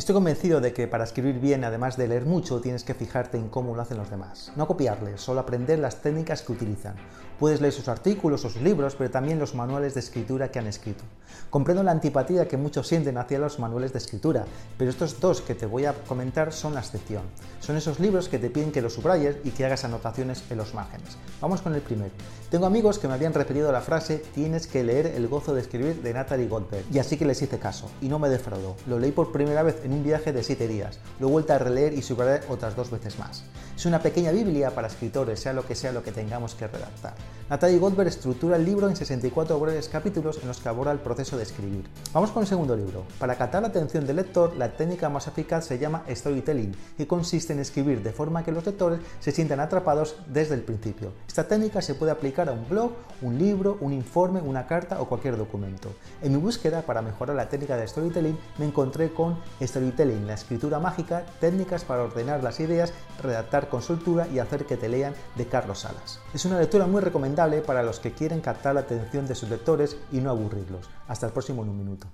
Estoy convencido de que para escribir bien, además de leer mucho, tienes que fijarte en cómo lo hacen los demás. No copiarles, solo aprender las técnicas que utilizan. Puedes leer sus artículos o sus libros, pero también los manuales de escritura que han escrito. Comprendo la antipatía que muchos sienten hacia los manuales de escritura, pero estos dos que te voy a comentar son la excepción. Son esos libros que te piden que los subrayes y que hagas anotaciones en los márgenes. Vamos con el primero. Tengo amigos que me habían repetido la frase tienes que leer El gozo de escribir de Natalie Goldberg, y así que les hice caso, y no me defraudó. Lo leí por primera vez en un viaje de 7 días, lo he vuelto a releer y subrayar otras dos veces más. Es una pequeña Biblia para escritores, sea lo que sea lo que tengamos que redactar. Natalie Goldberg estructura el libro en 64 breves capítulos en los que aborda el proceso de escribir. Vamos con el segundo libro. Para captar la atención del lector, la técnica más eficaz se llama storytelling y consiste en escribir de forma que los lectores se sientan atrapados desde el principio. Esta técnica se puede aplicar a un blog, un libro, un informe, una carta o cualquier documento. En mi búsqueda para mejorar la técnica de storytelling me encontré con Storytelling, la escritura mágica, técnicas para ordenar las ideas, redactar con soltura y hacer que te lean de Carlos Salas. Es una lectura muy para los que quieren captar la atención de sus lectores y no aburrirlos. Hasta el próximo en un minuto.